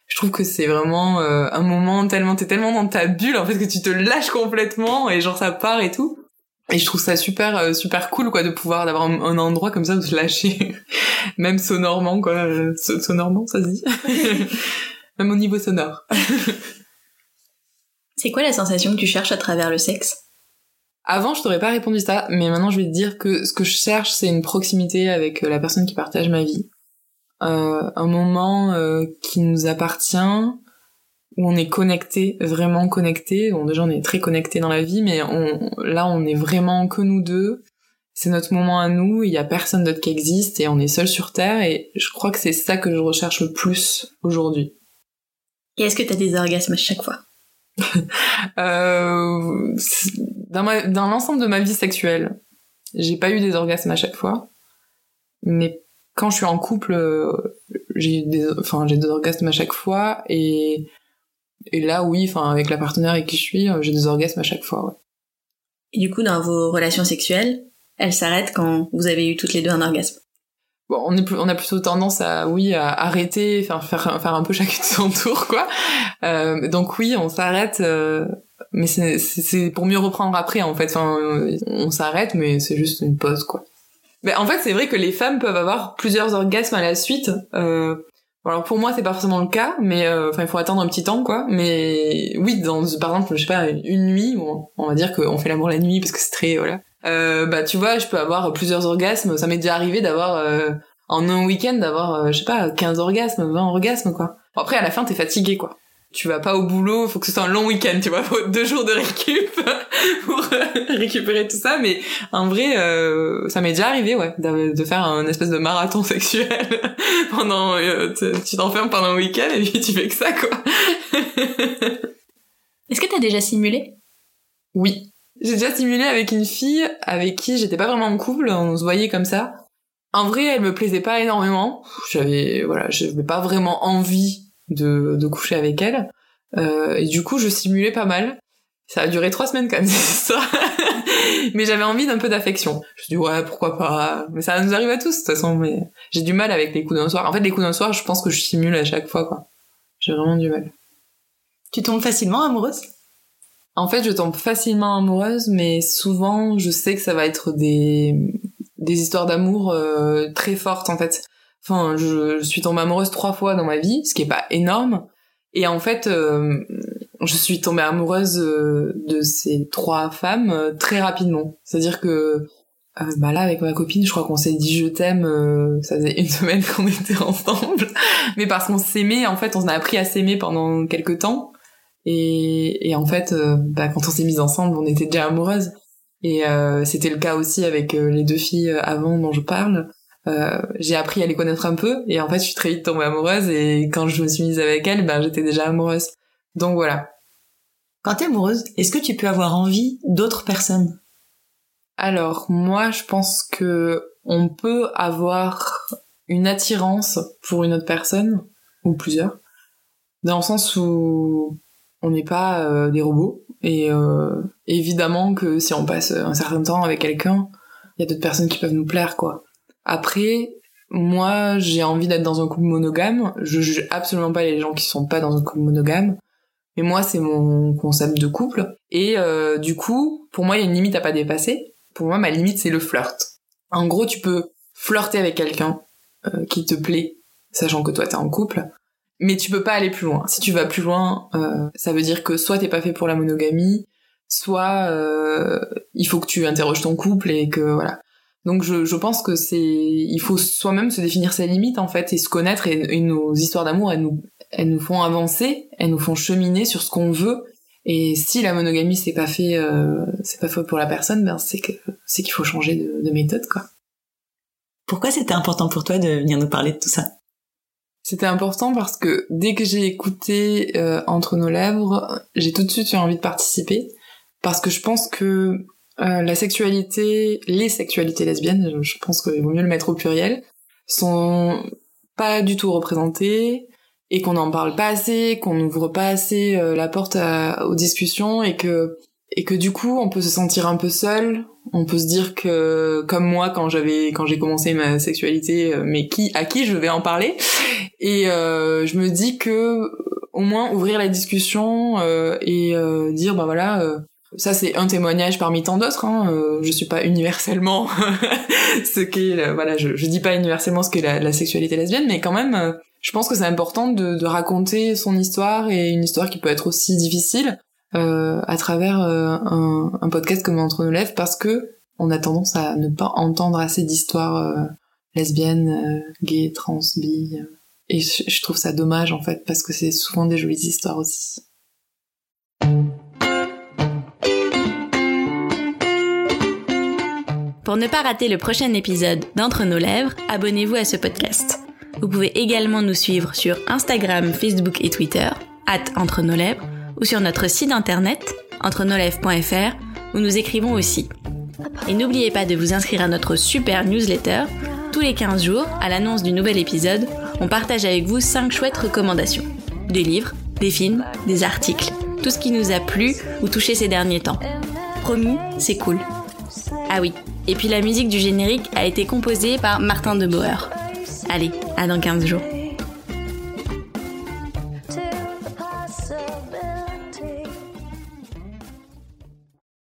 je trouve que c'est vraiment un moment tellement t'es tellement dans ta bulle en fait que tu te lâches complètement et genre ça part et tout Et je trouve ça super euh, super cool quoi de pouvoir d'avoir un, un endroit comme ça où se lâcher, même sonorement quoi, euh, so- sonorement ça se dit, même au niveau sonore. C'est quoi la sensation que tu cherches à travers le sexe? Avant, je t'aurais pas répondu ça, mais maintenant je vais te dire que ce que je cherche, c'est une proximité avec euh, la personne qui partage ma vie. Euh, un moment euh, qui nous appartient, où on est connecté, vraiment connecté. Bon, déjà, on est très connecté dans la vie, mais on, là, on est vraiment que nous deux. C'est notre moment à nous, il y a personne d'autre qui existe et on est seul sur Terre et je crois que c'est ça que je recherche le plus aujourd'hui. Et est-ce que t'as des orgasmes à chaque fois? Euh, dans ma, dans l'ensemble de ma vie sexuelle, j'ai pas eu des orgasmes à chaque fois, mais quand je suis en couple, euh, j'ai eu des, enfin j'ai des orgasmes à chaque fois et et là oui, enfin avec la partenaire avec qui je suis, euh, j'ai des orgasmes à chaque fois. Ouais. Et du coup, dans vos relations sexuelles, elles s'arrêtent quand vous avez eu toutes les deux un orgasme? Bon, on, est on a plutôt tendance à oui à arrêter, faire faire faire un peu chacun de son tour quoi. Euh, donc oui, on s'arrête, euh, mais c'est pour mieux reprendre après en fait. Enfin, on s'arrête, mais c'est juste une pause quoi. Mais en fait, c'est vrai que les femmes peuvent avoir plusieurs orgasmes à la suite. Euh, alors pour moi, c'est pas forcément le cas, mais euh, enfin, il faut attendre un petit temps quoi. Mais oui, dans par exemple, je sais pas, une nuit, bon, on va dire qu'on fait l'amour la nuit parce que c'est très voilà. Euh, bah tu vois, je peux avoir plusieurs orgasmes. Ça m'est déjà arrivé d'avoir euh, en un week-end d'avoir, je sais pas, 15 orgasmes, 20 orgasmes, quoi. Bon, après, à la fin, t'es fatigué, quoi. Tu vas pas au boulot, faut que ce soit un long week-end, tu vois, faut deux jours de récup pour euh, récupérer tout ça, mais en vrai, euh, ça m'est déjà arrivé, ouais, de, faire un espèce de marathon sexuel pendant, euh, tu t'enfermes pendant un week-end et puis tu fais que ça, quoi. Est-ce que t'as déjà simulé? Oui. J'ai déjà simulé avec une fille avec qui j'étais pas vraiment en couple, on se voyait comme ça. En vrai, elle me plaisait pas énormément. J'avais, voilà, j'avais pas vraiment envie de, de coucher avec elle. Euh, et du coup, je simulais pas mal. Ça a duré trois semaines quand même, histoire. mais j'avais envie d'un peu d'affection. Je me suis dit, ouais, pourquoi pas. Mais ça nous arrive à tous, de toute façon. Mais j'ai du mal avec les coups d'un soir. En fait, les coups d'un soir, je pense que je simule à chaque fois, quoi. J'ai vraiment du mal. Tu tombes facilement amoureuse? En fait, je tombe facilement amoureuse, mais souvent, je sais que ça va être des, des histoires d'amour euh, très fortes, en fait. Enfin, je, je suis tombée amoureuse trois fois dans ma vie, ce qui est pas énorme. Et en fait, euh, je suis tombée amoureuse euh, de ces trois femmes euh, très rapidement. C'est-à-dire que euh, bah là, avec ma copine, je crois qu'on s'est dit je t'aime, euh, ça faisait une semaine qu'on était ensemble. Mais parce qu'on s'aimait, en fait, on a appris à s'aimer pendant quelques temps. Et, et en fait, bah, quand on s'est mis ensemble, on était déjà amoureuses. Et c'était le cas aussi avec les deux filles avant dont je parle. Euh, j'ai appris à les connaître un peu et en fait, je suis très vite tombée amoureuse. Et quand je me suis mise avec elles, ben j'étais déjà amoureuse. Donc voilà. Quand t'es amoureuse, est-ce que tu peux avoir envie d'autres personnes? Alors moi, je pense que on peut avoir une attirance pour une autre personne ou plusieurs, dans le sens où on n'est pas euh, des robots et euh, évidemment que si on passe un certain temps avec quelqu'un, il y a d'autres personnes qui peuvent nous plaire quoi. Après, moi, j'ai envie d'être dans un couple monogame. Je juge absolument pas les gens qui sont pas dans un couple monogame. Mais moi, c'est mon concept de couple. Et euh, du coup, pour moi, il y a une limite à pas dépasser. Pour moi, ma limite, c'est le flirt. En gros, tu peux flirter avec quelqu'un euh, qui te plaît, sachant que toi, t'es en couple. Mais tu peux pas aller plus loin. Si tu vas plus loin, euh, ça veut dire que soit t'es pas fait pour la monogamie, soit il faut que tu interroges ton couple et que voilà. Donc je, je pense que c'est il faut soi-même se définir ses limites en fait et se connaître et, et nos histoires d'amour elles nous elles nous font avancer, elles nous font cheminer sur ce qu'on veut et si la monogamie c'est pas fait euh, c'est pas fait pour la personne ben c'est que c'est qu'il faut changer de, de méthode quoi. Pourquoi c'était important pour toi de venir nous parler de tout ça? C'était important parce que dès que j'ai écouté euh, Entre nos lèvres, j'ai tout de suite eu envie de participer parce que je pense que la sexualité, les sexualités lesbiennes, je pense qu'il vaut mieux le mettre au pluriel, sont pas du tout représentées et qu'on n'en parle pas assez, qu'on n'ouvre pas assez euh, la porte à- aux discussions et que et que du coup on peut se sentir un peu seul, on peut se dire que comme moi quand j'avais quand j'ai commencé ma sexualité, euh, mais qui à qui je vais en parler? Et euh, je me dis que euh, au moins ouvrir la discussion euh, et euh, dire bah voilà euh, ça c'est un témoignage parmi tant d'autres. Hein. Euh, je suis pas universellement ce qu'est, voilà, je, je dis pas universellement ce qu'est la, la, sexualité lesbienne, mais quand même, euh, je pense que c'est important de, de, raconter son histoire et une histoire qui peut être aussi difficile euh, à travers euh, un, un, podcast comme Entre nos lèvres, parce que on a tendance à ne pas entendre assez d'histoires lesbiennes, gays, trans, bi. et je, je trouve ça dommage en fait, parce que c'est souvent des jolies histoires aussi. Pour ne pas rater le prochain épisode d'Entre nos lèvres, abonnez-vous à ce podcast. Vous pouvez également nous suivre sur Instagram, Facebook et Twitter, at Entre nos lèvres, ou sur notre site internet, entrenoslèvres.fr, où nous écrivons aussi. Et n'oubliez pas de vous inscrire à notre super newsletter. Tous les 15 jours, à l'annonce du nouvel épisode, on partage avec vous 5 chouettes recommandations. Des livres, des films, des articles, tout ce qui nous a plu ou touché ces derniers temps. Promis, c'est cool. Ah oui, et puis la musique du générique a été composée par Martin de Boer. Allez, à dans 15 jours.